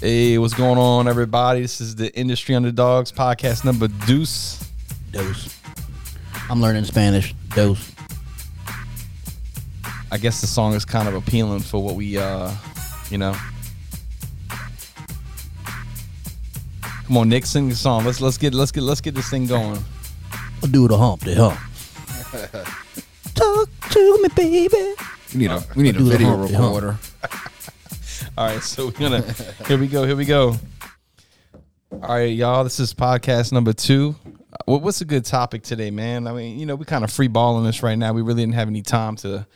Hey, what's going on, everybody? This is the Industry Underdogs podcast number deuce. Dose. I'm learning Spanish. Dose. I guess the song is kind of appealing for what we, uh, you know. Come on, Nick, sing the song. Let's let's get let's get let's get this thing going. I'll do the hump, the hump. Talk to me, baby. We need a we need a video hump, the hump. recorder. All right, so we're gonna here we go, here we go. All right, y'all. This is podcast number two. What, what's a good topic today, man? I mean, you know, we kind of free balling this right now. We really didn't have any time to.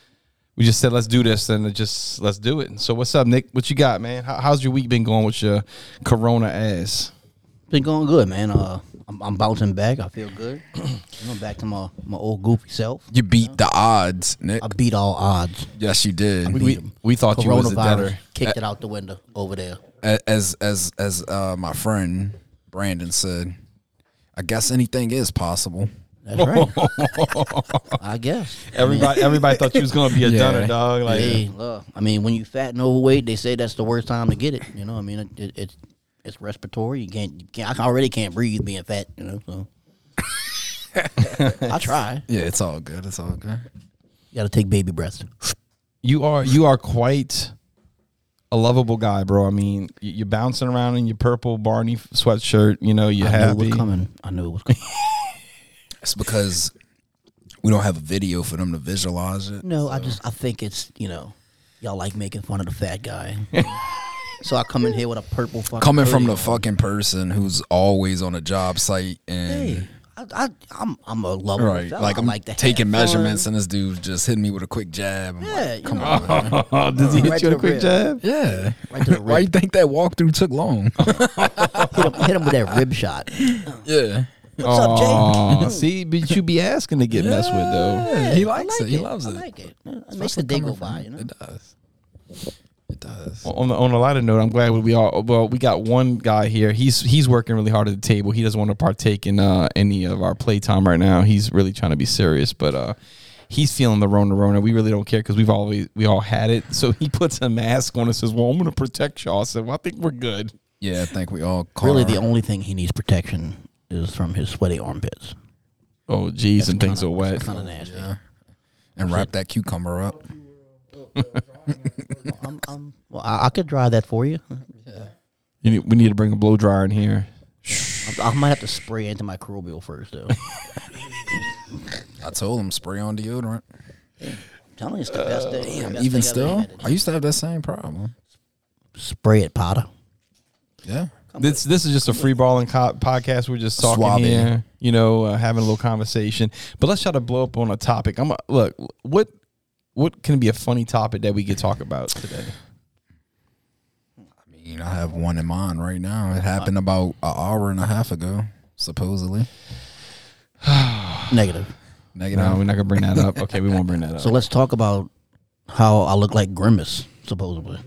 We just said let's do this, and just let's do it. So, what's up, Nick? What you got, man? How, how's your week been going with your Corona ass? Been going good, man. Uh, I'm, I'm bouncing back. I feel good. I'm back to my, my old goofy self. You beat the odds, Nick. I beat all odds. Yes, you did. beat We 'em. we thought you was a Coronavirus debtor. kicked it out the window over there. As as as uh, my friend Brandon said, I guess anything is possible. That's right. I guess. Everybody everybody thought you was gonna be a Yeah. dunner, dog. Like, Hey, look, I mean, when you fat and overweight, they say that's the worst time to get it. You know, I mean, it, it, it's it's respiratory. You can't, you can't. I already can't breathe being fat. You know, so I try. Yeah, it's all good. It's all good. You got to take baby breaths. you are you are quite a lovable guy, bro. I mean, you're bouncing around in your purple Barney sweatshirt. You know, knew it happy. was coming. I knew it was coming. It's because we don't have a video for them to visualize it. No, I just I think it's you know, y'all like making fun of the fat guy. so I come in here with a purple fucking Coming from the on. fucking person who's always on a job site and Hey, I, I I'm I'm a lovable right, fella. like I I'm like to have taking fun. measurements and this dude just hitting me with a quick jab. I'm Yeah, like, you come know. on. man. Does he hit Right you to with a the quick rib. jab? Yeah. Right to the Why you rib. think that walkthrough took long? hit, him, hit him with that rib shot. yeah. What's up, Jay? Aw, see, but you be asking to get messed with though. Yeah, he I likes like it. He loves it. I it. like it. It makes the day go by. You know. It does. It does. On the on a lighter note, I'm glad we all well we got one guy here. He's he's working really hard at the table. He doesn't want to partake in uh, any of our playtime right now. He's really trying to be serious, but uh, he's feeling the Rona Rona. We really don't care because we've always we all had it. So he puts a mask on and says, "Well, I'm going to protect y'all." I said, "Well, I think we're good." Yeah, I think we all call Really, the only thing he needs protection is from his sweaty armpits. Oh, geez, and things are wet. Kind of nasty. Yeah. And wrap that cucumber up. I'm, I'm, well, I, I could dry that for you. You need, we need to bring a blow dryer in here. I, I might have to spray into my antimicrobial first, though. I told him spray on deodorant. I'm telling you, it's the best thing. Damn, best even thing still, ever. I used to have that same problem. spray it, Potter. Yeah. This this is just a free balling co- podcast. We're just talking Suave. here, you know, uh, having a little conversation. But let's try to blow up on a topic. I'm a, look what what can be a funny topic that we could talk about today. I mean, I have one in mind right now. It happened about an hour and a half ago, supposedly. Negative. Negative. No, we're not gonna bring that up. Okay, we won't bring that up. So let's talk about how I look like Grimace, supposedly.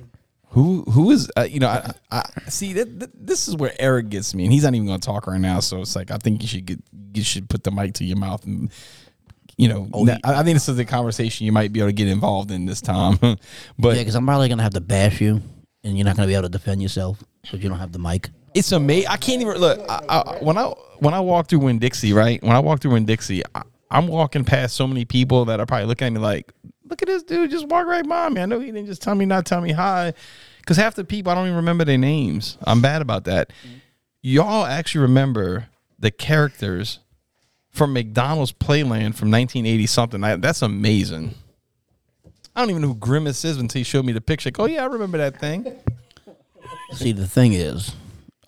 who who is uh, you know I, I see that, that this is where Eric gets me, and he's not even gonna talk right now. So it's like I think you should get you should put the mic to your mouth and. You know, oh, I, I think this is a conversation you might be able to get involved in this time. but Yeah, because I'm probably gonna have to bash you, and you're not gonna be able to defend yourself because you don't have the mic. it's amazing. I can't even look. I, I, when I when I walk through Winn Dixie, right? When I walk through Winn Dixie, I'm walking past so many people that are probably looking at me like, "Look at this dude, just walk right by me." I know he didn't just tell me not tell me hi, because half the people I don't even remember their names. I'm bad about that. Mm-hmm. Y'all actually remember the characters from McDonald's Playland from 1980 something. I, that's amazing. I don't even know who Grimace is until he showed me the picture. Like, oh yeah, I remember that thing. See, the thing is,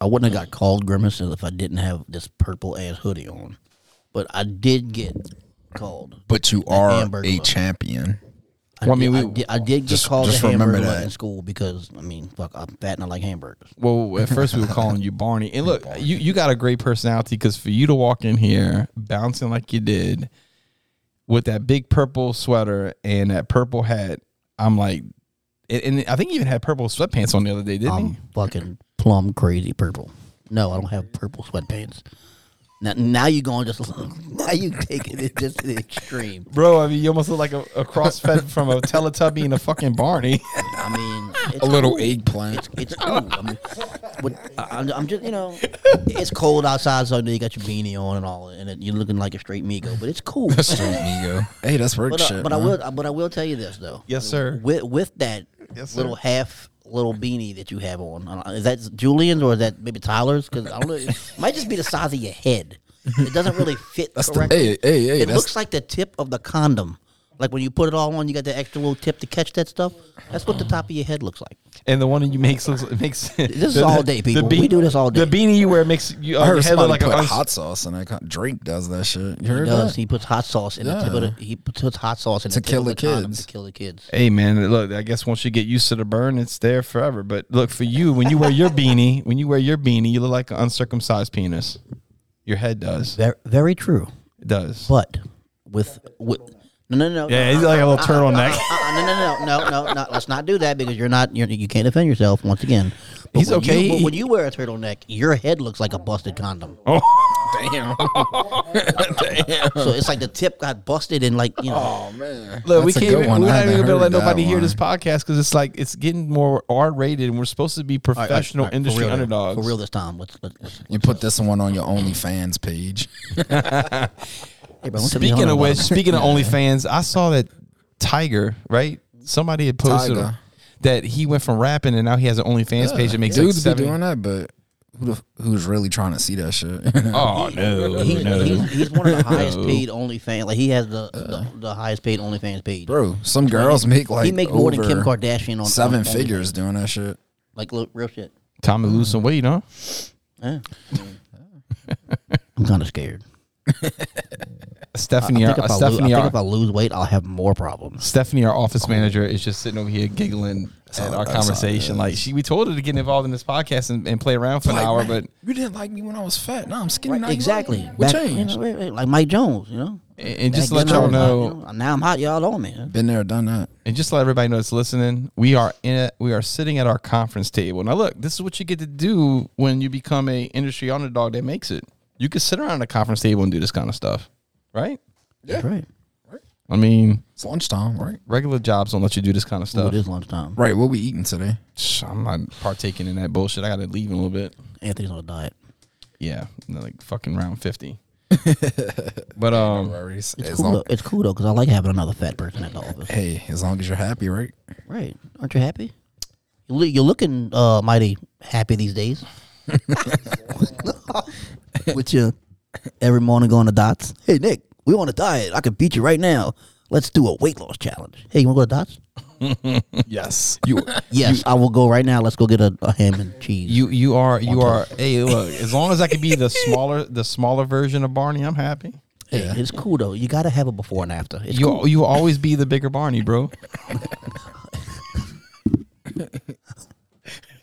I wouldn't have got called Grimace if I didn't have this purple ass hoodie on. But I did get called. But you are a look. champion. I, Well, I mean, did, I, we- did, I did get just- called just a hamburger that. in school because I mean, fuck, I'm fat and I like hamburgers. Well, at first we were calling you Barney, and look, you you got a great personality because for you to walk in here bouncing like you did, with that big purple sweater and that purple hat, I'm like, and, and I think you even had purple sweatpants on the other day, didn't I'm you? fucking plum crazy purple. No, I don't have purple sweatpants. Now, now you're going just now you taking it just to the extreme. Bro, I mean, you almost look like a, a crossfed from a Teletubby and a fucking Barney. I mean, it's A little cool. eggplant. It's cool. I mean, I, I'm, just you know, it's cold outside, so you got your beanie on and all, and it, you're looking like a straight migo. But it's cool. Straight Migo. Hey, that's work But, uh, shit. but I will, but I will tell you this though. Yes, sir. With with that Yes, little half little beanie that you have on, uh, is that Julian's or is that maybe Tyler's? Because I don't know. It might just be the size of your head. It doesn't really fit That's the correctly. hey hey hey. it looks like the tip of the condom. Like when you put it all on, you got the extra little tip to catch that stuff. That's what the top of your head looks like. And the one that you make looks it makes this is all day, people. We do this all day. The beanie you wear makes you uh, I your heard head look like put a hot sauce in that. kind- Drake does that shit. You He heard does. that? He puts hot sauce in the tip of Yeah. the, he puts hot sauce in To the kill of the kids. to kill the kids. Hey man, look, I guess once you get used to the burn, it's there forever. But look, for you, when you wear your beanie, when you wear your beanie, you look like an uncircumcised penis. Your head does. Very, very true. It does. But with with no no no Yeah, no, he's like a little turtleneck. uh, uh, no no no no no no let's not do that because you're not you're, you can't defend yourself once again. But He's when okay. You, but when you wear a turtleneck, your head looks like a busted condom. Oh, Damn. damn. So it's like the tip got busted and like you know. oh man. look, we That's a can't. good Even, one. we're not even gonna let heard that nobody hear this podcast because it's like it's getting more R rated, and we're supposed to be All right, all right, professional all right, for industry real, underdogs. For real this time. Let's, let's, let's, You put this one on your OnlyFans page. hey, bro, don't tell me Speaking of which, speaking of OnlyFans, I saw that Tiger, right? Somebody had posted Tyga. that he went from rapping and now he has an OnlyFans page that makes like Dudes be seven. doing that, but who the, who's really trying to see that shit? Oh no, He's, no. he's, he's one of the highest No. paid OnlyFans. Like he has the, uh. the, the highest paid OnlyFans page. Bro, some girls make like he make more than Kim Kardashian on seven on OnlyFans. figures doing that shit. Like look, real shit. Time to lose some weight, huh? Yeah. I'm kind of scared. Stephanie, I our, think, if I, Stephanie, lose, I our, think if I lose weight, I'll have more problems. Stephanie, our office oh. manager, is just sitting over here giggling at all- our that's all it conversation. Like she, we told her to get involved in this podcast and, and play around for an hour, man, but you didn't like me when I was fat. Now I'm skinny. now you exactly. like. What Back- you changed? know, right, right, like Mike Jones, you know. and, and just Back let y'all know, know, Now I'm hot, y'all on me. huh? Been there, done that. and just let everybody know that's listening. We are in it. We are sitting at our conference table. Now, look, this is what you get to do when you become a industry underdog that makes it. You can sit around a conference table and do this kind of stuff, right? That's right. I mean, It's lunchtime, right? regular jobs don't let you do this kind of Ooh, stuff. it is lunchtime. Right. What we eating today? Shh, I'm not partaking in that bullshit. I got to leave in a little bit. Anthony's on a diet. Yeah, like fucking round fifty. but um, Worries. It's As cool. long, Though. It's cool though because I like having another fat person at the office. hey, as long as you're happy, right? Right? Aren't you happy? You look- You're looking uh, mighty happy these days. With you every morning going to dots. Hey Nick, we want a diet. I could beat you right now. Let's do a weight loss challenge. Hey, you want to go to dots? yes, you Yes, I will go right now. Let's go get a, a ham and cheese. you you are you are. Hey, look, as long as I can be the smaller the smaller version of Barney, I'm happy. Hey, it's cool though. You got to have a before and after. It's You cool. you will always be the bigger Barney, bro.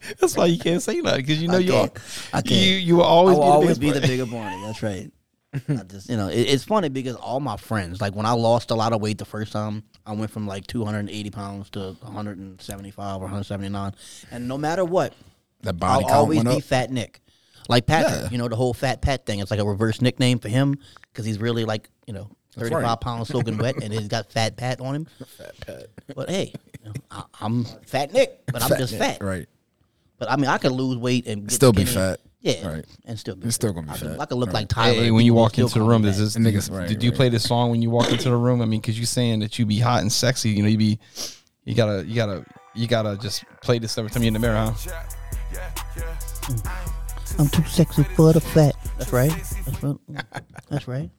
That's why you can't say that because you know I you are. I can't. You you will always I will be the always be the bigger Barney. That's right. I just you know it, it's funny because all my friends like when I lost a lot of weight the first time I went from like 280 pounds to 175 or 179 and no matter what That body I'll always be up. Fat Nick like Patrick Yeah. you know the whole Fat Pat thing it's like a reverse nickname for him because he's really like you know 35 right. pounds soaking wet and he's got Fat Pat on him Fat Pat but hey you know, I, I'm Fat Nick but I'm just Nick, fat Right. But I mean I could lose weight and get Still be fat. yeah Right. and still be You're still gonna be I could, fat. I could look Right. like Tyler. Hey, when you walk into the room, fat. does this? And niggas- did, right, did you play this song when you walk into the room? I mean, because you're saying that you be hot and sexy, you know, you be, you gotta, you gotta, you gotta just play this every time you're in the mirror, huh? I'm too sexy for the fat. That's right. That's right. That's right.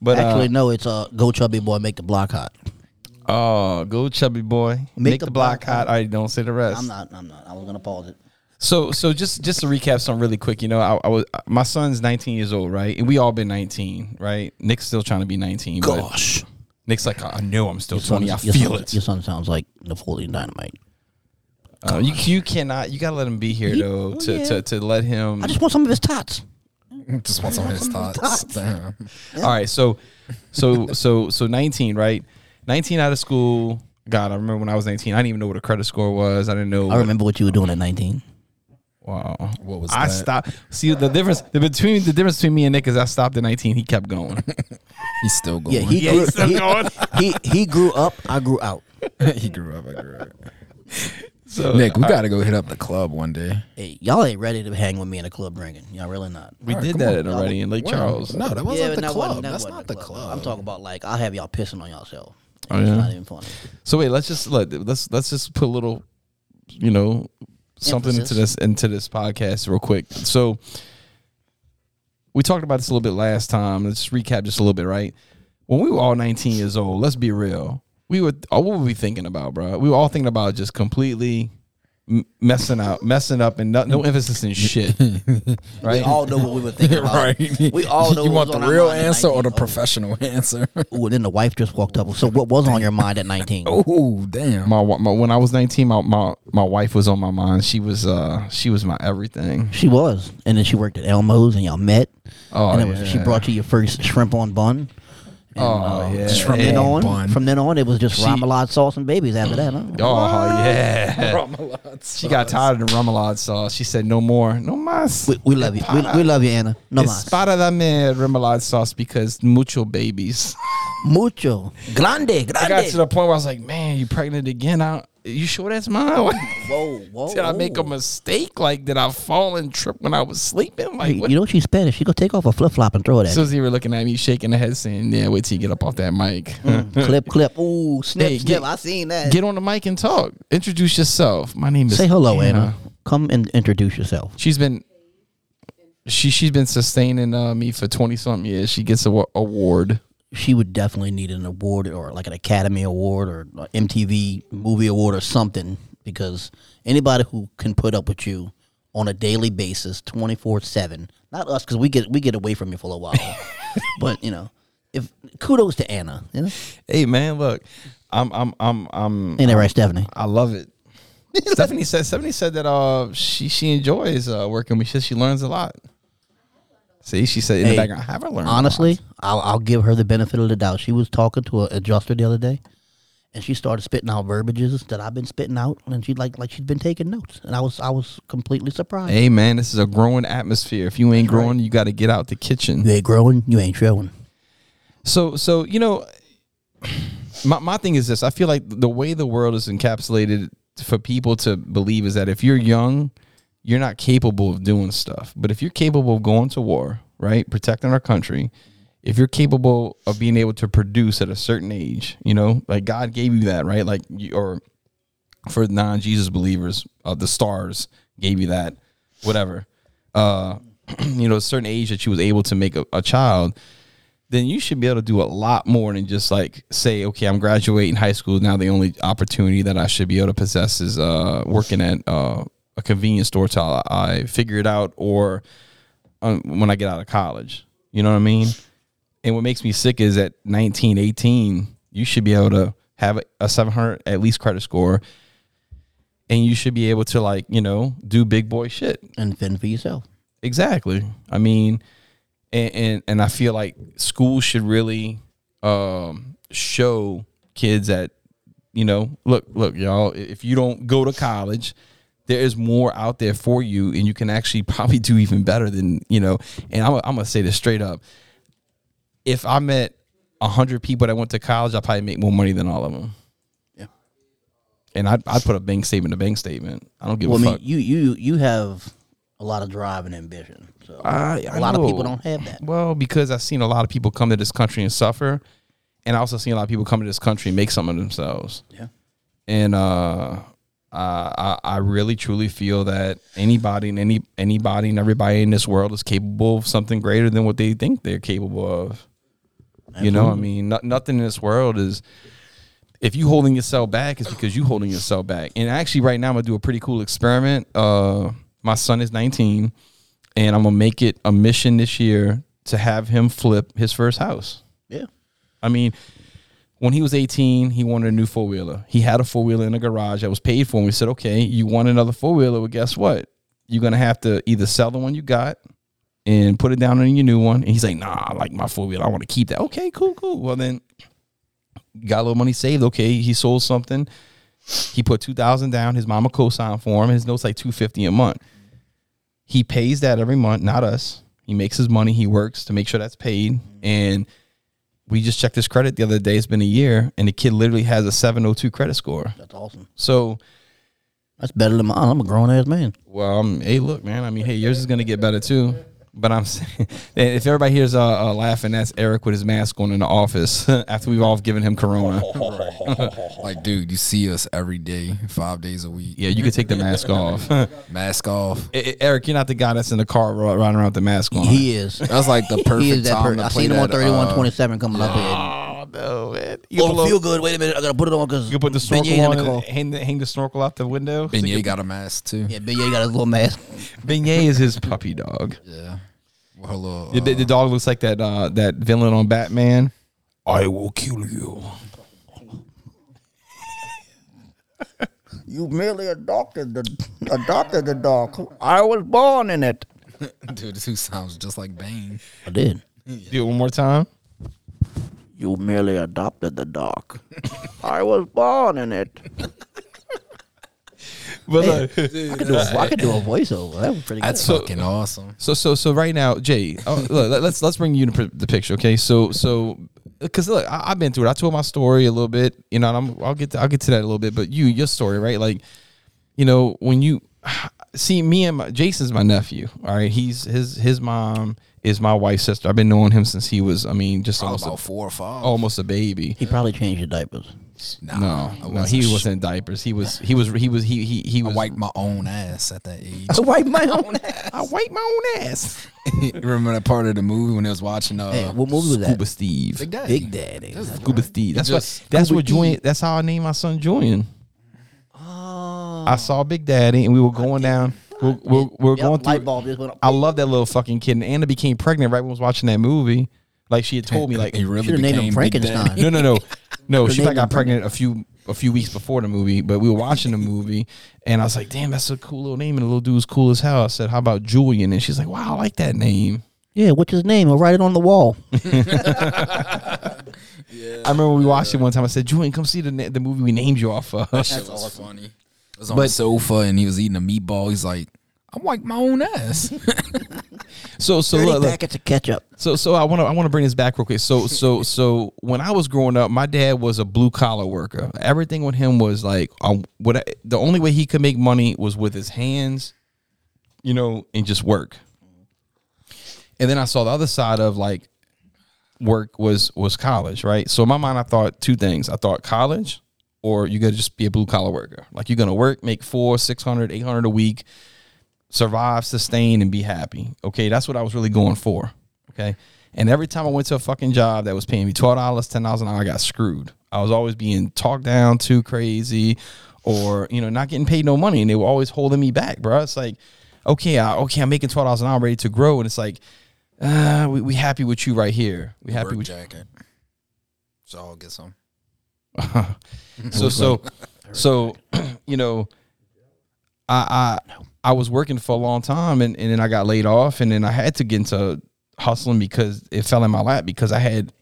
But Actually, uh, no. It's uh, go chubby boy, make the block hot. Oh, go chubby boy, make, the, block hot. I don't say the rest. I'm not. I'm not. I was gonna pause it. So, so just just to recap something really quick, you know, I, I was my son's 19 years old, right? And we all been 19, right? Nick's still trying to be 19. but Nick's like, I know I'm still 20. I feel son, it. Your son sounds like Napoleon Dynamite. Uh, you you cannot. You gotta let him be here He- though oh, to, yeah. to to let him. I just want some of his tots. Just want some of his thoughts. Damn. All right, so so so so 19, right? 19 out of school. God, I remember when I was 19. I didn't even know what a credit score was. I didn't know. I what- remember what you were doing at 19. Wow. What was that? I that? stopped. See the difference. The between the difference between me and Nick is I stopped at 19. He kept going. He's still going. Yeah, he Yeah, grew, he's still he, going. he he grew up. I grew out. he grew up. I grew up. So Nick, we got to go hit up the club one day. Hey, y'all ain't ready to hang with me in a club drinking. Y'all really not. we All right, did come that on. already in Lake Charles. No, that wasn't but the that club. wasn't- that That's wasn't not the club. I'm talking about like I'll have y'all pissing on yourself. Oh, It's yeah? not even funny. So wait, let's just let let's let's just put a little, you know, something into this into this podcast real quick. So we talked about this a little bit last time. Let's recap just a little bit, right? When we were all 19 years old, let's be real. We were oh, what were we thinking about, bro? We were all thinking about just completely messing out, messing up, and no, no emphasis in shit, Right? We right? all know what we were thinking about. right. We all know you want the real answer or the professional answer? Ooh, and then the wife just walked up. So what was on your mind at 19? oh, damn. my, my when I was 19, my, my my wife was on my mind. She was uh she was my everything. She was, and then she worked at Elmo's, and y'all met. Oh and it was, she brought you your first shrimp on bun. And, Oh, uh, yeah. From Shrimp then on on, bun. from then on, it was just She- remoulade sauce and babies. After that, huh? Oh yeah. She got tired of the remoulade sauce. She said, "No more, no más." We, we love you. We, we love you, Anna. No it's más. para darme remoulade sauce because mucho babies. Mucho. Grande. I got to the point where I was like, "Man, you pregnant again? I, you sure that's mine? Whoa, whoa. did I make a mistake? Like, did I fall and trip when I was sleeping? Like, what?" you know she's Spanish. She gonna take off a flip flop and throw it at you. Susie were looking at me, shaking her head, saying, "Yeah, wait till you get up off that mic. clip, clip. Ooh, snip, Hey, snip. get- I seen that. get on the mic and talk. Introduce yourself. My name is Say hello, Anna. Come and introduce yourself. She's been she she's been sustaining uh, me for twenty something years. She gets a wa- award. She would definitely need an award or like an Academy Award or MTV Movie Award or something because anybody who can put up with you on a daily basis, twenty four seven. Not us because we get we get away from you for a while, but you know, if kudos to Anna. You know? Hey man, look, I'm I'm I'm I'm Ain't that right, Stephanie? I love it. Stephanie said Stephanie said that uh she she enjoys uh, working with. She says she learns a lot. See, she said in Hey, the background, have. Honestly, I'll, I'll give her the benefit of the doubt. She was talking to an adjuster the other day, and she started spitting out verbiages that I've been spitting out, and she like like she'd been taking notes, and I was I was completely surprised. Hey man, this is a growing atmosphere. If you ain't growing, you got to get out the kitchen. You ain't growing, you ain't showing. So so you know, my my thing is this. I feel like the way the world is encapsulated for people to believe is that if you're young, you're not capable of doing stuff. But if you're capable of going to war, right, protecting our country, if you're capable of being able to produce at a certain age, you know, like God gave you that, right? Like or for non-Jesus believers, uh, the stars gave you that, whatever. Uh, you know, a certain age that you was able to make a, a child then you should be able to do a lot more than just like say, okay, I'm graduating high school. Now the only opportunity that I should be able to possess is uh, working at uh, a convenience store till I, I figure it out or um, when I get out of college. You know what I mean? And what makes me sick is at 19, 18, you should be able to have a, a 700 at least credit score and you should be able to like, you know, do big boy shit. And fend for yourself. Exactly. I mean, and and, and I feel like schools should really um, show kids that you know, look, look, y'all. If you don't go to college, there is more out there for you, and you can actually probably do even better than you know. And I'm I'm gonna say this straight up. If I met a hundred people that went to college, I'd probably make more money than all of them. Yeah. And I'd, I'd put a bank statement to bank statement. I don't give Well, I a mean, fuck. you you you have a lot of drive and ambition. So I- I a lot of people don't have that. Well, because I've seen a lot of people come to this country and suffer, and I also seen a lot of people come to this country and make something of themselves. Yeah. And uh, I, I I really truly feel that anybody and any anybody and everybody in this world is capable of something greater than what they think they're capable of. You know, I mean, no, nothing in this world is. If you holding yourself back, it's because you holding yourself back. And actually, right now, I'm gonna do a pretty cool experiment. Uh, my son is 19, and I'm gonna make it a mission this year to have him flip his first house. Yeah. I mean, when he was 18, he wanted a new four wheeler. He had a four wheeler in the garage that was paid for. And we said, okay, you want another four wheeler? Well, guess what? You're gonna have to either sell the one you got and put it down on your new one. And he's like, nah, I like my four wheeler. I want to keep that. Okay, cool, cool. Well, then got a little money saved. Okay, he sold something. He put two thousand down. His mama co-signed for him. His note's like two fifty a month. He pays that every month, not us. He makes his money. He works to make sure that's paid. And we just checked his credit the other day. It's been a year, and the kid literally has a seven hundred two credit score. That's awesome. So That's better than mine. I'm a grown ass man. Well, um, hey, look, man. I mean, hey, yours is gonna get better too. But I'm saying, if everybody hears uh, uh, laughing, that's Eric with his mask on in the office after we've all given him corona. Like, dude, you see us every day, five days a week. Yeah, you can take the mask off. Mask off. Eric, you're not the guy that's in the car ri- riding around with the mask on. He is. That's like the He perfect is that time person. to I play seen him on that, uh, 3127 coming up here. Oh no, man! You Oh, can feel good. Wait a minute. I gotta put it on because you can put the snorkel in on the hang the, hang the snorkel out the window. Beignet got a mask too. Yeah, Beignet got his little mask. Beignet is his puppy dog. Yeah. Well, her little, The, the- the uh, dog looks like that uh, that villain on Batman. I will kill you. You merely adopted the adopted the dog. I was born in it. dude, this who sounds just like Bane. I did. Do it one more time. You merely adopted the dog. I was born in it. But look, I could do a, I could do a voiceover. That was pretty good. That's So- fucking awesome. So so so right now, Jay, oh, look, let- let's let's bring you into the picture, okay? So so because look, I, I've been through it. I told my story a little bit, you know. And I'm I'll get to, I'll get to that a little bit, but you your story, right? Like, you know, when you see me and my Jason's my nephew. All right, he's his his mom is my wife's sister. I've been knowing him since he was, I mean, just Probably almost about a, four or five. almost a baby. he probably changed your diapers. Nah, No, I no, he sh- wasn't in diapers. He was he was he was he he he I wiped my own ass at that age. I wiped my own ass. I wiped my own ass. Remember that part of the movie when they was watching uh, Hey, what movie was that? Scuba Steve. Big Daddy? Big Daddy. Scuba Steve. That's just- what. That's Scuba what Julian. That's how I named my son Julian. Oh. I saw Big Daddy, and we were going down. We're, we're, we're Yep, going light through. bulb just went up. I love that little fucking kid. And Anna became pregnant right when I was watching that movie. Like she had told me, like he really Should've named him became Big Frankenstein. Daddy. no, no, no, no. Her She name like got was pregnant a few a few weeks before the movie, but we were watching the movie, and I was like, "Damn, that's a cool little name." And the little dude was cool as hell. I said, "How about Julian?" And she's like, "Wow, I like that name." Yeah, what's his name? I'll write it on the wall. I remember we watched it one time. I said, "Julian, come see the na- the movie we named you off of." That shit was funny. It was on But- the sofa and he was eating a meatball. He's like, I wiped my own ass. So, so Thirty look, look, packets of ketchup. So so I want to I want to bring this back real quick. So so so when I was growing up, my dad was a blue collar worker. Everything with him was like uh, what I, the only way he could make money was with his hands, you know, and just work. And then I saw the other side of like work was was college, right? So in my mind I thought two things. I thought college or you got to just be a blue collar worker. Like you're going to work, make 4, six hundred, eight hundred a week, survive, sustain, and be happy. Okay, that's what I was really going for. Okay, and every time I went to a fucking job that was paying me twelve dollars, ten dollars an hour, I got screwed. I was always being talked down too crazy, or you know, not getting paid no money, and they were always holding me back, bro. It's like, okay, I, okay, I'm making twelve dollars an hour, ready to grow, and it's like, uh, we, we happy with you right here. We happy Work with jacket. So I'll get some. so so so you know I I I was working for a long time and, and then I got laid off and then I had to get into hustling because it fell in my lap because I had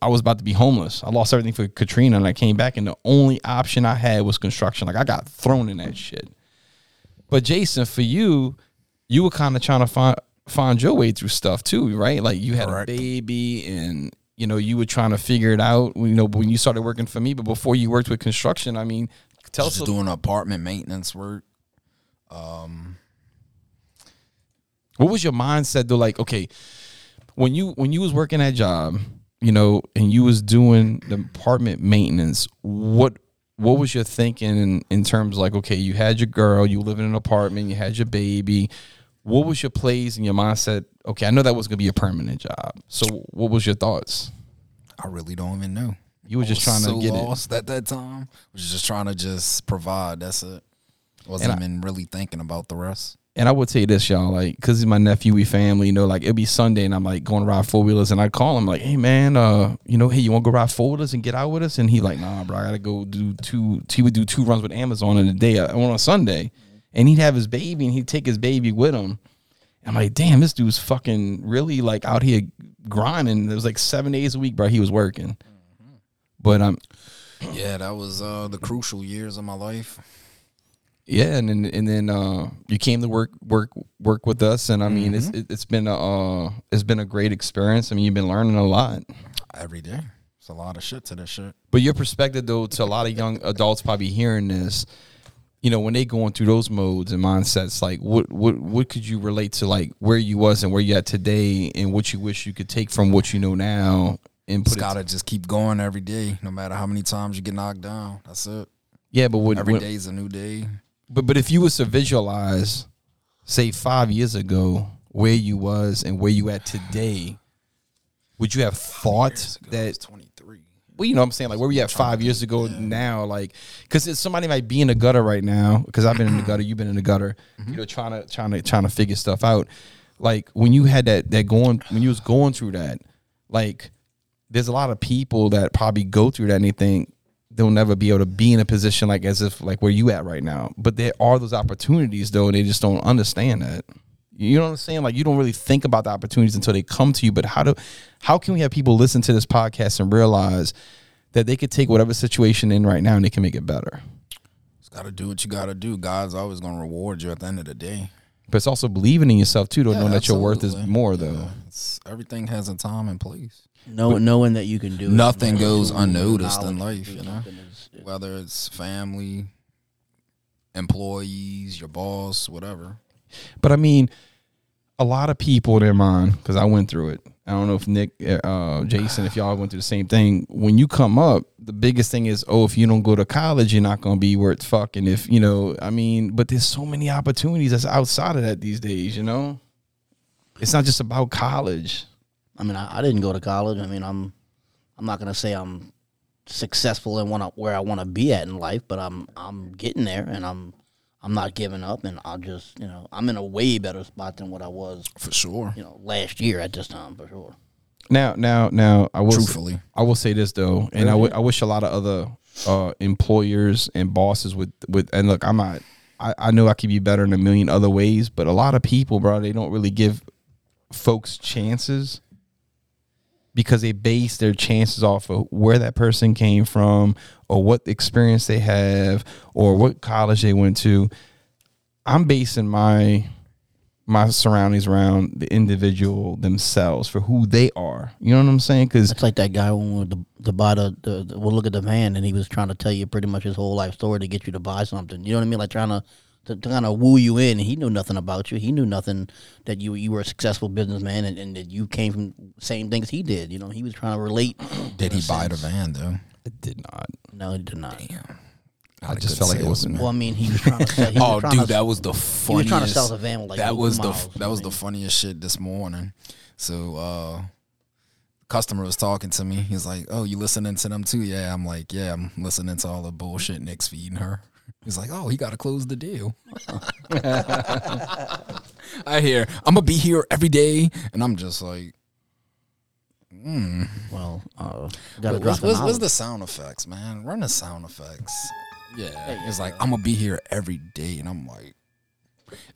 I was about to be homeless. I lost everything for Katrina and I came back and the only option I had was construction. Like I got thrown in that shit. But Jason, for you, you were kind of trying to find find your way through stuff too, right? Like you had Correct. a baby and you know you were trying to figure it out. You know when you started working for me, but before you worked with construction, I mean, tell us. Just a- doing apartment maintenance work. Um, what was your mindset though? Like, okay, when you when you was working that job, you know, and you was doing the apartment maintenance, what what was your thinking in, in terms like, okay, you had your girl, you live in an apartment, you had your baby. What was your plays and your mindset? Okay, I know that was gonna be a permanent job. So what was your thoughts? I really don't even know. You were just trying to so get it. lost at that time. Was just trying to just provide. That's it. Wasn't And I- even really thinking about the rest. And I would say this, y'all, like, cause he's my nephew, we family, you know, like it'll be Sunday and I'm like going to ride four wheelers and I call him like, hey man, uh, you know, hey, you want to go ride four wheelers and get out with us? And he like, nah, bro, I gotta go do two. He would do two runs with Amazon in a day uh, on a Sunday, and he'd have his baby and he'd take his baby with him. I'm like, damn, this dude's fucking really like out here grinding. It was like seven days a week, bro. He was working, but um, Yeah, that was uh, the crucial years of my life. Yeah, and then and then uh, you came to work work work with us, and I mean, it's it, it's been a uh, it's been a great experience. I mean, you've been learning a lot. Every day. It's a lot of shit to this shit. But your perspective, though, to a lot of young adults probably hearing this, you know, when they going through those modes and mindsets, like what what what could you relate to like where you was and where you at today and what you wish you could take from what you know now and put Just it gotta just keep going every day, no matter how many times you get knocked down. That's it. Yeah, but when, Every day's a new day. But but if you was to visualize, say five years ago, where you was and where you at today, would you have thought that? twenty three. Well, you know what I'm saying? Like where we at five years ago now, like because somebody might be in the gutter right now. Because I've been in the gutter, you've been in the gutter. You know, trying to trying to trying to figure stuff out. Like when you had that that going when you was going through that, like there's a lot of people that probably go through that and they think they'll never be able to be in a position like as if like where you at right now. But there are those opportunities though, and they just don't understand that. You know what I'm saying? Like you don't really think about the opportunities until they come to you. But how do how can we have people listen to this podcast and realize that they could take whatever situation in right now and they can make it better? Just gotta do what you gotta do. God's always gonna reward you at the end of the day. But it's also believing in yourself too, though, Yeah, knowing that your worth is more though. Yeah, it's, everything has a time and place. Know, knowing that you can do Nothing knowing goes unnoticed in life, you know? something is- Whether it's family, employees, your boss, whatever. But I mean, a lot of people in their mind, because I went through it. I don't know if Nick, uh, Jason, if y'all went through the same thing. When you come up, the biggest thing is, oh, if you don't go to college, you're not going to be where it's fucking. If you know, I mean, but there's so many opportunities that's outside of that these days. You know, it's not just about college. I mean, I, I didn't go to college. I mean, I'm, I'm not gonna say I'm successful and want where I want to be at in life, but I'm, I'm getting there, and I'm, I'm not giving up, and I'll just, you know, I'm in a way better spot than what I was, For sure. you know, last year at this time for sure. Now, now, now, I will Truthfully. I will say this though, and I I wish a lot of other uh, employers and bosses would would and look, I'm not. I, I know I could be better in a million other ways, but a lot of people, bro, they don't really give folks chances because they base their chances off of where that person came from or what experience they have or what college they went to. I'm basing my my surroundings around the individual themselves for who they are. You know what I'm saying? Because It's like that guy when we to buy the, the, the well, look at the van, and he was trying to tell you pretty much his whole life story to get you to buy something. You know what I mean? Like trying to to, to kind of woo you in. He knew nothing about you. He knew nothing that you you were a successful businessman and, and that you came from same things he did. You know, he was trying to relate. Did he a buy the van though? it did not. No, he did not. I just felt like it wasn't. Well, I mean, he was trying to. Sell, he Oh, dude, to, that was the he funniest. was trying to sell the van with like that no was the miles. that was I the funniest shit this morning. So, uh customer was talking to me. He's like, "Oh, you listening to them too?" Yeah, I'm like, "Yeah, I'm listening to all the bullshit Nick's feeding her." He's like, "Oh, he got to close the deal." I hear, "I'm gonna be here every day," and I'm just like, well, uh, got to drop What's, the what's, the sound effects, man? Run the sound effects. Yeah, it's like I'm gonna be here every day, and I'm like,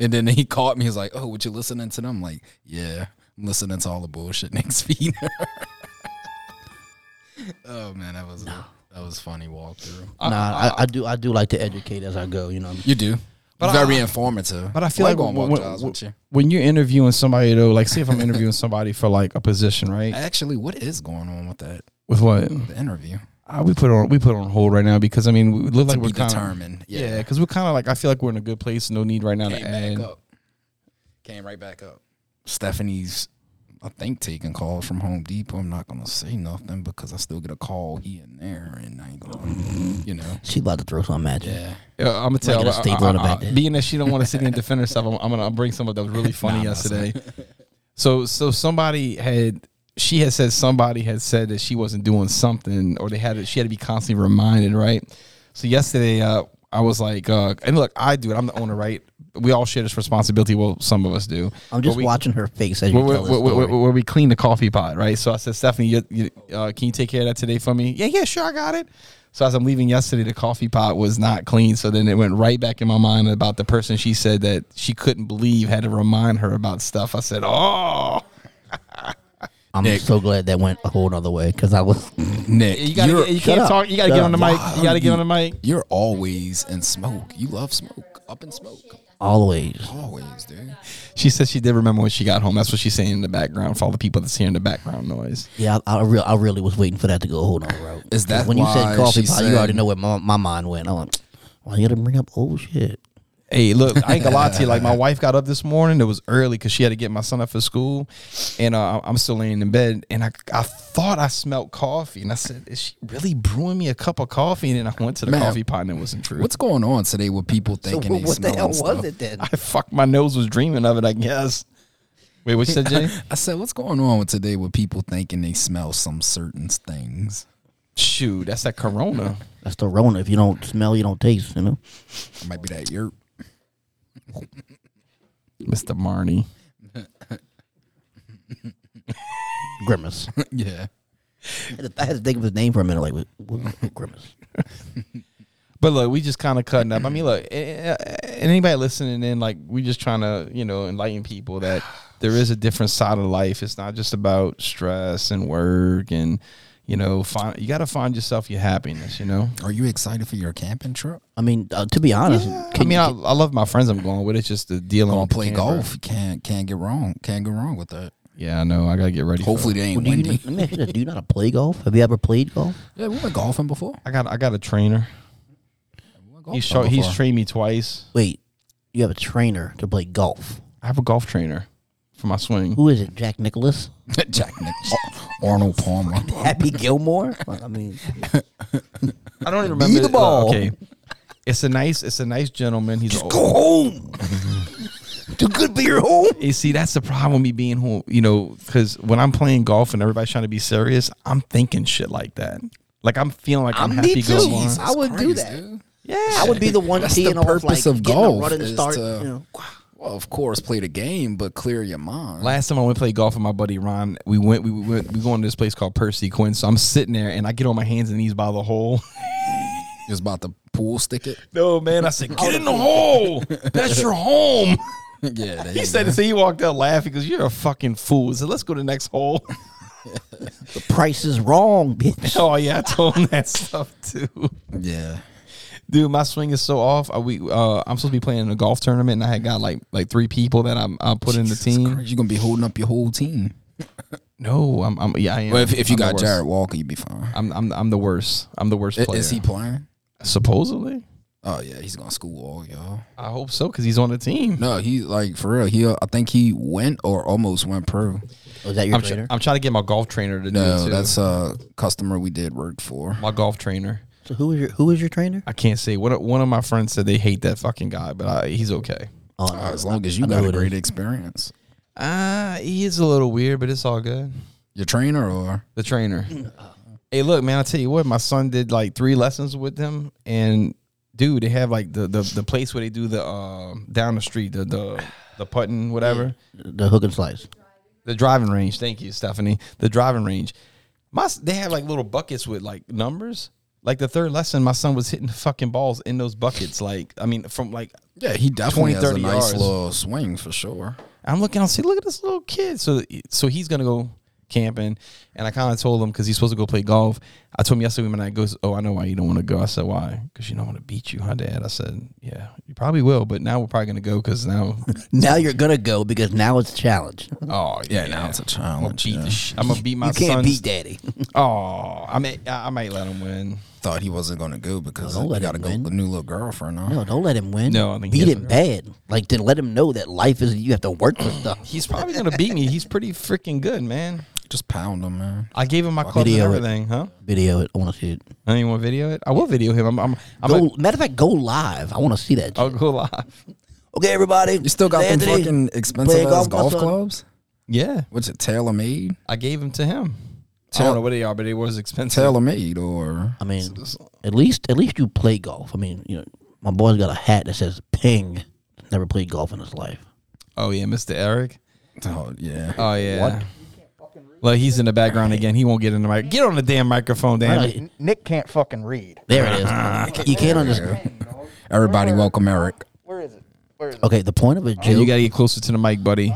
and then he caught me. He's like, "Oh, what you listening to them?" I'm like, "Yeah, I'm listening to all the bullshit Nick's feeding." oh man, that was a, that was funny walkthrough. Nah, I, I do. I do like to educate as I go. You know, You do, But very I- informative. But I feel I like gonna when, when, jobs with you. when you're interviewing somebody though, like say if I'm interviewing somebody for like a position, right? Actually, what is going on with that With what? the interview? Uh, we put on we put on hold right now because I mean we look like we're be kind of determined. yeah because we're kind of like I feel like we're in a good place. No need right now Came to add. up. Came right back up. Stephanie's, I think, taking calls from Home Depot. I'm not gonna say nothing because I still get a call here and there, and I ain't gonna, you know. She about to throw something at you. Yeah. Yeah, I'm gonna tell. Like a I- staple I- I- back there. being that she don't want to sit here and defend herself, I'm, I'm gonna bring something that was really funny Nah, yesterday. So, so somebody had she had said somebody had said that she wasn't doing something, or they had to, she had to be constantly reminded, right? So yesterday, uh, I was like, uh, and look, I do it. I'm the owner, right? We all share this responsibility. Well, some of us do. I'm just we- watching her face as you where, tell where, this where, story. where- where we clean the coffee pot, right? So I said, Stephanie, you, you, uh, can you take care of that today for me? Yeah, yeah, sure, I got it. So as I'm leaving yesterday, the coffee pot was not clean. So then it went right back in my mind about the person she said that she couldn't believe had to remind her about stuff. I said, oh, I'm Nick. so glad that went a whole other way because I was. Nick, you gotta, you're, get, you can't up. talk. You gotta Shut get up. on the mic. You gotta get you- on the mic. you're always in smoke. You love smoke. Up in smoke. Always. Always, dude. She said she did remember when she got home. That's what she's saying in the background for all the people that's hearing the background noise. Yeah, I, I, re- I really was waiting for that to go Hold on, bro. Is that when you said coffee she pot? You already know where my, my mind went. I'm like, Why you gotta bring up old shit? Hey, look, I ain't gonna lie to you. Like my wife got up this morning. It was early because she had to get my son up for school, and uh, I'm still laying in bed. And I, I thought I smelled coffee, and I said, "Is she really brewing me a cup of coffee?" And then I went to the Man, coffee pot, and it wasn't true. What's going on today with people So thinking they what the hell and was stuff? it then? I fuck my nose was dreaming of it. I guess. Wait, what you said, Jay? I said, what's going on with today with people thinking they smell some certain things? Shoot, that's that Corona. That's the Rona. If you don't smell, you don't taste. You know. It might be that yerp. Mr. Marnie. Grimace. yeah. I had to- I had to think of his name for a minute. Like what, Grimace. But look, we just kind of cutting up. I mean, look, eh, anybody listening in, like, we just trying to, you know, enlighten people that there is a different side of life. It's not just about stress and work and, you know, find you got to find yourself your happiness. You know. Are you excited for your camping trip? I mean, uh, to be honest, I mean, you- I, I love my friends I'm going with. It's just the dealing Gonna with play camper. golf. Can't can't get wrong. Can't go wrong with that. Yeah, I know. I gotta get ready. Hopefully for they ain't do you, windy. let me ask do you know how to play golf? Have you ever played golf? Yeah, we went golfing before. I got I got a trainer. We went He's show, he's trained me twice. Wait, you have a trainer to play golf. I have a golf trainer for my swing. Who is it? Jack Nicklaus? Jack Nicholson, Arnold Palmer. Happy Gilmore? I mean, I don't even remember the it. ball. Okay, it's a nice it's a nice gentleman. He's old. go home. Too good for your home. You see, that's the problem with me being home. You know, because when I'm playing golf and everybody's trying to be serious, I'm thinking shit like that. Like I'm feeling like I'm, I'm happy me go too. on. I would do that. dude. Yeah, I would be the one That's the teeing off, like purpose of golf a running is start. to- you know. Well, of course, play the game, but clear your mind. Last time I went to play golf with my buddy Ron, we went we went we going to this place called Percy Quin. So I'm sitting there and I get on my hands and knees by the hole. Just about to pool stick it. No man, I said get in the hole. That's your home. yeah, He said go. so he walked out laughing because you're a fucking fool. So let's go to the next hole. The price is wrong, bitch. oh yeah, I told him that stuff too. Yeah, Dude, my swing is so off. I, we uh, I'm supposed to be playing in a golf tournament, and I had got like like three people that I'm I put in the team. Christ, You're gonna be holding up your whole team. No, I'm, I'm yeah, I am. Well, if, if you I'm got. Jared Walker, you'd be fine. I'm I'm I'm the worst. I'm the worst I- player. Is he playing? supposedly? Oh yeah, he's gonna school all y'all. I hope so because he's on the team. No, he like for real. He, uh, I think he went or almost went pro. Was that your I'm, tr- trainer? I'm trying to get my golf trainer to do it No, that's a customer we did work for. my golf trainer. So who is your who is your trainer? I can't say. One of, one of my friends said they hate that fucking guy, but I, he's okay. Oh, Uh, as long as you I know got a it great is. experience. Uh he is a little weird, but it's all good. Your trainer or The trainer. hey, look, man, I tell you what, my son did like three lessons with him, and dude, they have like the the, the place where they do the uh, down the street, the the the putting, whatever. the hook and slice. The driving range. Thank you, Stephanie. The driving range. My s- they have like little buckets with like numbers. Like the third lesson, my son was hitting fucking balls in those buckets. Like I mean, from like yeah, he 20, definitely has a 30 nice yards. little swing for sure. I'm looking, I'll see, look at this little kid. So, so he's gonna go camping, and I kind of told him because he's supposed to go play golf. I told him yesterday when I goes, oh, I know why you don't want to go. I said, why? Because you don't want to beat you, huh, Dad? I said, yeah, you probably will, but now we're probably gonna go because now, Now you're gonna go because now it's a challenge. oh Yeah, now it's a I'm gonna challenge. beat yeah. sh- I'm gonna beat my you can't son's- beat daddy. Oh, I may, I I might let him win. Thought he wasn't gonna go because No, he got to go win. with a new little girlfriend now. no, don't let him win. No, I think he beat him bad. Like to let him know that life is you have to work for stuff. He's probably gonna beat me. He's pretty freaking good, man. Just pound him, man. I gave him my clubs and Video it. everything, huh? Video it. I want to see it. I didn't even want to video it. I will video him. I'm, I'm, I'm Go, a, matter of fact, go live. I want to see that. I'll shit. go live. Okay, everybody. You still got them Anthony, fucking expensive playing golf with golf son. clubs? Yeah, What's it, TaylorMade? I gave them to him. I Tell- don't know what they are, but it was expensive. Tailor made or I mean, at least at least you play golf. I mean, you know, my boy's got a hat that says "Ping." Never played golf in his life. Oh yeah, Mr. Eric. oh yeah. Oh yeah. Like he's in the background again. He won't get in the mic. Get on the damn microphone, damn. Right. it. N- Nick can't fucking read. There it is. Uh-huh. you can't understand. Everybody welcome Eric. Where is it? Where is it? Okay, the point of a Hey, you gotta get closer to the mic, buddy.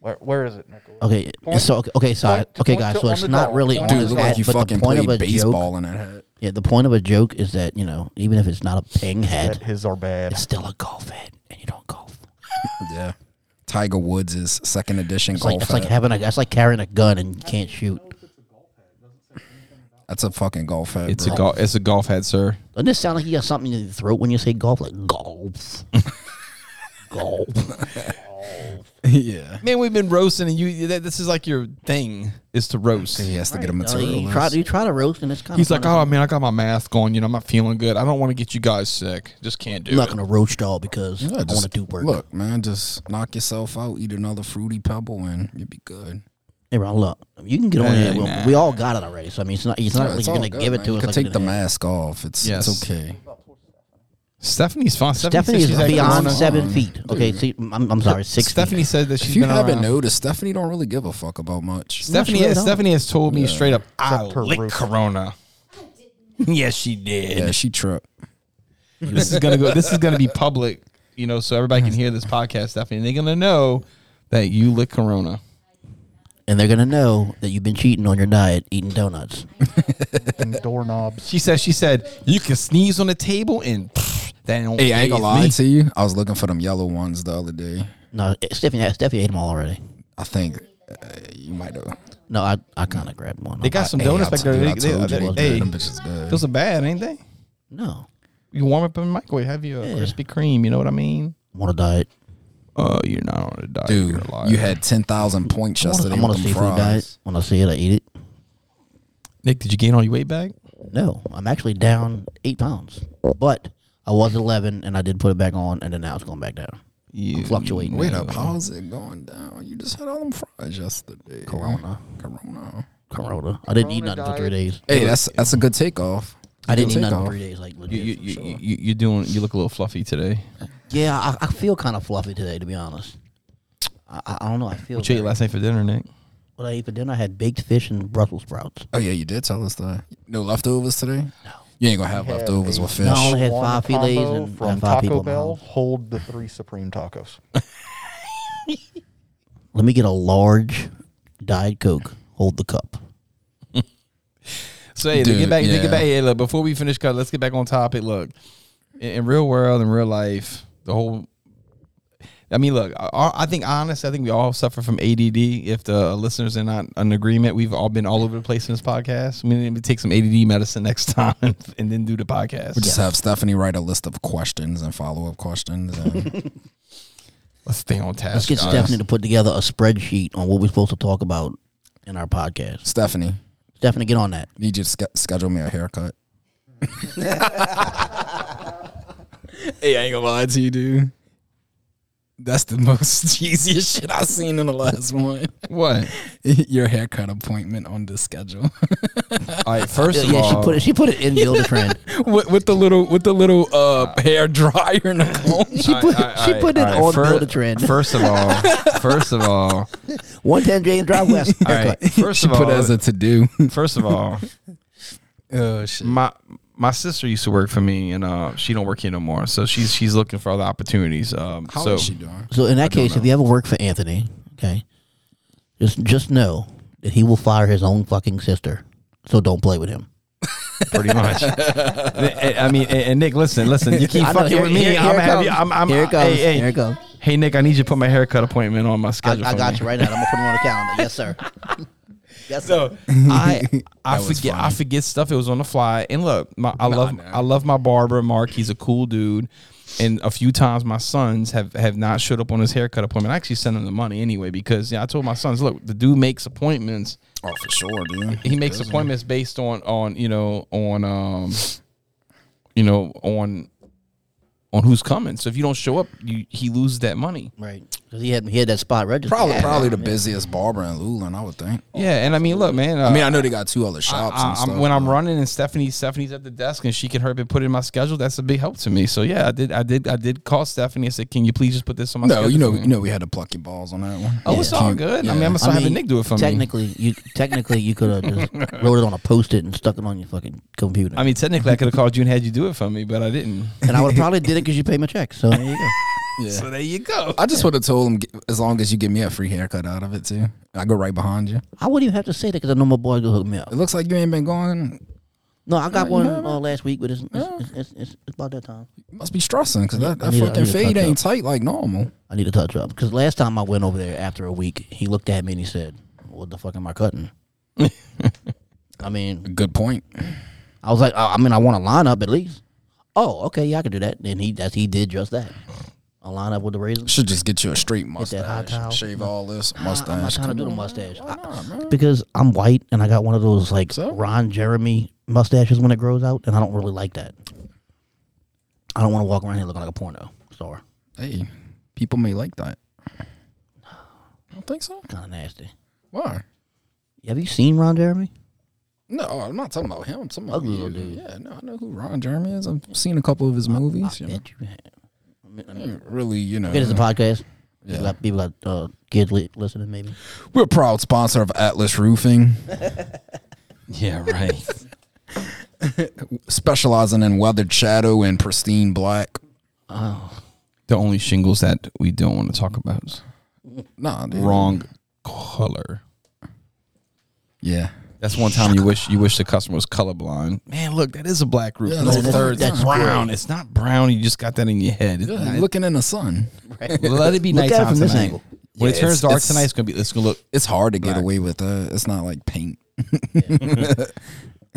Where, where is it, Nicholas? Okay, Point- so okay, so sorry. point- Okay, point guys. to So on it's the not dog. really Point on to Dude, his look hat, like you but the fucking point of played a joke. baseball in that hat. Yeah, the point of a joke is that you know, even if it's not a ping That hat, his are bad. it's still a golf hat, and you don't golf. Yeah. Tiger Woods' second edition It's golf like it's like having a. It's like carrying a gun and you can't shoot. That's a fucking golf head. It's bro. a golf. It's a golf head, sir. Doesn't this sound like you got something in your throat when you say golf? Like golf, golf. golf. yeah. Man, we've been roasting, and you. That, this is like your thing is to roast. He has to get a Uh, material. you, try, you try to roast, and it's kind He's of like, oh man, I got my mask on. You know, I'm not feeling good. I don't want to get you guys sick. Just can't do I'm not it. going to roast y'all because Yeah, I want just to do work. Look, man, just knock yourself out, eat another fruity pebble, and you'll be good. Hey, Ron, look, you can get on Hey, here. We, nah. we all got it already, so I mean, it's not. It's not Yeah, like it's you're all going to good, give it man. to You us. can like take the mask off. It's Yes. it's okay. Stephanie's fine. Stephanie said is she's had beyond corona. seven feet. Okay, see, I'm, I'm sorry, six. Stephanie feet. said that she's If you been haven't around. noticed, Stephanie don't really give a fuck about much. Stephanie, really has. Stephanie has told me straight up, I lick roof. Corona. yes, she did. Yeah, she tripped. This is gonna go. This is gonna be public, you know, so everybody can hear this podcast, Stephanie. And they're gonna know that you lick Corona. and they're gonna know that you've been cheating on your diet, eating donuts. and doorknobs. She said. She said you can sneeze on the table and pff, that don't. Hey, I ain't gonna lie me." to you. I was looking for them yellow ones the other day. No, Stephanie, Stephanie ate them all already. I think uh, you might have. No, I, I kind of grabbed one. They got some Hey, donuts I back there. told- They, I they, told you, they, look, hey, them bitches good. those are bad, ain't they? no. You warm up in the microwave, have you a Yeah. Krispy Kreme? You know what I mean? I'm on a diet. Oh, you're not on a diet. Dude, you're a liar. you had ten thousand points I'm yesterday I'm on a with them seafood fries. diet. When I see it, I eat it. Nick. Did you gain all your weight back? No, I'm actually down eight pounds, but I was 11 and I did put it back on, and then now it's going back down. You fluctuating. Wait up, how's it going down? You just had all them fries yesterday. Corona. Corona. Corona. I didn't eat Corona nothing for three days. Hey, that's that's a good takeoff. I didn't eat nothing for three days. Like You, legit. you, you, you, you're doing. You look a little fluffy today. yeah, I, I feel kind of fluffy today, to be honest. I, I I don't know. I feel. What you ate very- last night for dinner, Nick? What I ate for dinner, I had baked fish and Brussels sprouts. Oh yeah, you did tell us that. No leftovers today. No. You ain't gonna have had leftovers a with fish. No, I only had one five fillets and- from five people Taco in my Bell. house. Hold the three supreme tacos. Let me get a large diet coke. Hold the cup. So hey, to Dude, get back, to yeah. get back. Hey, look, before we finish cut, let's get back on topic. Look, in, in real world, in real life, the whole. I mean, look. I, I think honestly, I think we all suffer from ADD. If the listeners are not in agreement, we've all been all over the place in this podcast. We need to take some ADD medicine next time and, and then do the podcast. We just have Stephanie write a list of questions and follow up questions. And Let's stay on task. Let's get guys. Stephanie to put together a spreadsheet on what we're supposed to talk about in our podcast. Stephanie, Stephanie, get on that. need you to sch- schedule me a haircut. hey, I ain't gonna lie to you, dude. That's the most cheesiest shit I've seen in the last one. What? Your haircut appointment on the schedule All right. First Yeah, of yeah, all, she put it. She put it in Buildertrend. with, with the little with the little uh hair dryer and the comb. She put she put it on build a trend. First of all, first of all, One ten James Drive West. all right. haircut. First She of all, She put it as a to do. first of all, oh shit. my my sister used to work for me, and uh, she don't work here no more. So she's she's looking for other opportunities. Um, How so is she doing? So in that don't case, if you ever work for Anthony, okay, just just know that he will fire his own fucking sister. So don't play with him. pretty much. I I mean, and, and Nick, listen, listen. You keep I know, fucking here- with me. here- I'm here gonna it have you. I'm. I'm Here it goes. Hey, hey, Here it goes. hey, Nick. I need you to put my haircut appointment on my schedule. I for got me. you right now. I'm gonna put it on the calendar. Yes, sir. Yes. So I I That was forget I forget stuff. It was on the fly. And look, my, I Nah, love nah. I love my barber Mark. He's a cool dude. And a few times my sons have have not showed up on his haircut appointment. I actually sent him the money anyway because yeah, I told my sons, look, the dude makes appointments. Oh, for sure, dude. He makes Doesn't. appointments based on on you know on um you know on on who's coming. So if you don't show up, you he loses that money. Right. Because he had he had that spot registered. Probably, Yeah. probably the busiest barber in Luland, I would think. Yeah, and I mean, look, man. Uh, I mean, I know they got two other shops. I- I'm- stuff, when I'm running and Stephanie Stephanie's at the desk and she can hurry up and put it in my schedule, that's a big help to me. So yeah, I did I did I did call Stephanie. I said, "Can you please just put this on my schedule? no, schedule?" you know, you know, we had to pluck your balls on that one. Oh, it's all good. I mean, I'm gonna start having Nick do it for me. technically, you technically you could have just wrote it on a post-it and stuck it on your fucking computer. I mean, technically, I could have called you and had you do it for me, but I didn't. and I would probably did it because you paid my check. So there you go. Yeah. So there you go. I just would have told him, as long as you give me a free haircut out of it too, I go right behind you. I wouldn't even have to say that because I know my boy go hook me up. It looks like you ain't been going. No, I got you one haven't? uh, last week, but it's it's, it's, it's, it's, it's about that time. You must be stressing because that, I that need a- I fucking need a fade touch ain't up. tight like normal. I need to touch up because last time I went over there after a week, he looked at me and he said, "What the fuck am I cutting?" I I mean, Good point. I was like, oh, I mean, I want a lineup at least. Oh, okay, yeah, I could do that. And he that's he did just that. A lineup with the razor. Should just get you a straight mustache. Shave all this I- I'm not mustache. trying to Come do the mustache man? because I'm white and I got one of those like So? Ron Jeremy mustaches when it grows out, and I don't really like that. I don't want to walk around here looking like a porno star. Hey, people may like that. I don't think so. Kind of nasty. Why? Have you seen Ron Jeremy? No, I'm not talking about him. I'm talking about Ugly you. little dude. Yeah, no, I know who Ron Jeremy is. I've seen a couple of his movies. you know. You have. Really, you know. it is a podcast. Yeah. People got, people got uh, kids li- listening, maybe. We're a proud sponsor of Atlas Roofing, Yeah, right. specializing in weathered shadow and pristine black. Oh, the only shingles that we don't want to talk about Nah, dude. wrong color. Yeah. That's one time you wish you wish the customer was colorblind. Man, look, that is a black roof. Yeah, no, that's- third, that's that's brown. It's not brown. You just got that in your head. It's not- looking in the sun. let it be Look at it nighttime from this tonight. angle. When Yeah, it turns it's- dark it's- tonight, it's gonna be. It's gonna look. It's hard to get Black. away with that. It's not like paint.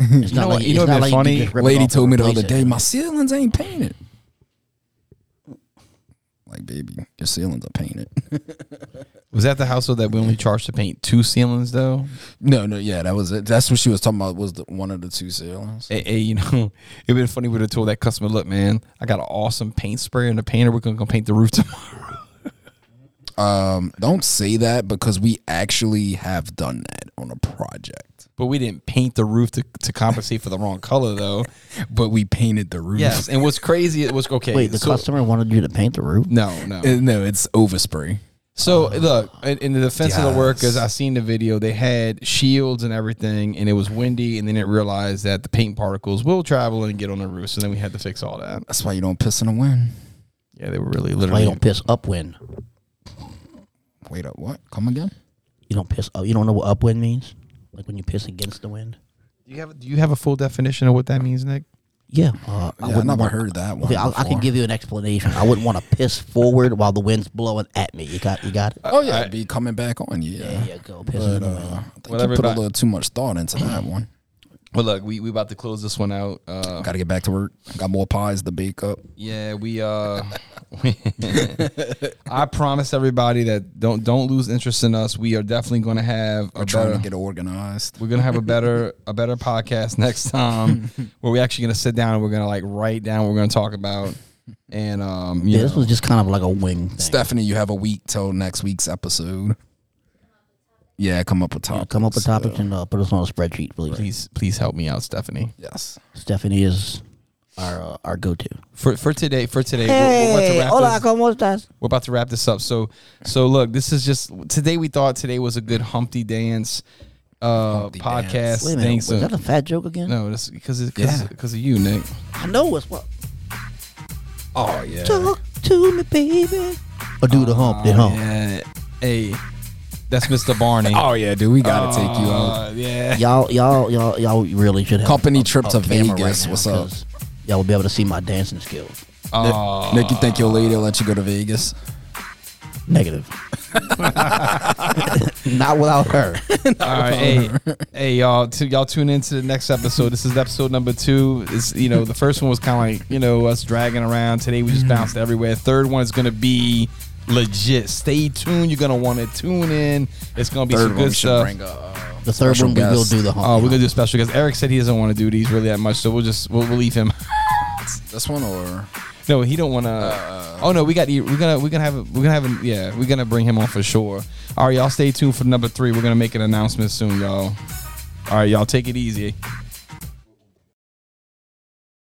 It's know not what- like you know it's what'd not be like funny? just rip it Lady off told me the other day, my ceilings ain't painted. Like, baby, your ceilings are painted. Was that the household that we only charged to paint two ceilings though? no, no, yeah, that was it. That's what she was talking about. Was the, one of the two ceilings? Hey, hey, you know, it'd been funny would have told that customer, "Look, man, I got an awesome paint sprayer and a painter. We're gonna go paint the roof tomorrow." Um, don't say that because we actually have done that on a project. But we didn't paint the roof to, to compensate for the wrong color though. But we painted the roof. Yes, and what's crazy? It was okay. Wait, the so, customer wanted you to paint the roof? No, no. Uh, no, it's overspray. So look, in, in the defense of the Yes. workers, I seen the video. They had shields and everything, and it was windy. And then it realized that the paint particles will travel and get on the roof. So then we had to fix all that. That's why you don't piss in the wind. Yeah, they were really Why literally. you don't piss upwind? Wait up, what? Come again? You don't piss. up. you don't know what upwind means? Like when you piss against the wind? Do you have Do you have a full definition of what that means, Nick? Yeah, uh, I Yeah, I wouldn't never want- heard that one. Okay, I'll, I can give you an explanation. I wouldn't want to piss forward while the wind's blowing at me. You got, you got it. Oh yeah, I- it'd be coming back on you. There Yeah, you go, pissing in but uh. I think you put a little too much thought into that one. Well, look, we we about to close this one out. Uh, Got to get back to work. Got more pies to bake up. yeah, we. uh I promise everybody that don't don't lose interest in us. We are definitely going to have a We're trying better. to get organized. We're gonna have a better a better podcast next time where we're actually gonna sit down and we're gonna like write down what we're gonna talk about. And um, you Yeah, this was just kind of like a wing thing. Stephanie, you have a week till next week's episode. Yeah, come up with Yeah, topics. come up with topics uh, and uh, put us on a spreadsheet, please. please please help me out, Stephanie. yes. Stephanie is our uh, our go to. For for today for today we're, we're about to wrap this, ¿cómo estás? we're about to wrap this up. So so look, this is just today. We thought today was a good Humpty Dance uh Humpty podcast. Dance. Wait a minute, Thanks was to- that a fat joke again? no, this because because Yeah. because of you, Nick. I know what's what. Oh yeah. Talk to me, baby. Or do the hump, the hump. Oh, Yeah. Hey, that's Mr. Barney. Oh yeah, dude. We gotta take you out. Uh, yeah. Y'all, y'all, y'all, y'all really should have Company a- trip a to camera Vegas. What's up? 'cause Y'all will be able to see my dancing skills. Uh, Nick, you think your lady will let you go to Vegas? Negative. Not without her. All right, hey, hey, y'all, t- y'all tune into the next episode. This is episode number two. It's you know the first one was kind of like you know us dragging around. Today we just bounced everywhere. Third one is gonna be legit. Stay tuned. You're gonna want to tune in. It's gonna be Third some good stuff. bring a, uh, The third special one we will do the hump. Oh, we're gonna do a special because Eric said he doesn't want to do these really that much, so we'll just we'll, we'll leave him. This one or No, he don't want to. oh no, we got. We're gonna. We're gonna have. a- We're gonna have. a- Yeah, we're gonna bring him on for sure. All right, y'all stay tuned for number three. We're gonna make an announcement soon, y'all. All right, y'all take it easy.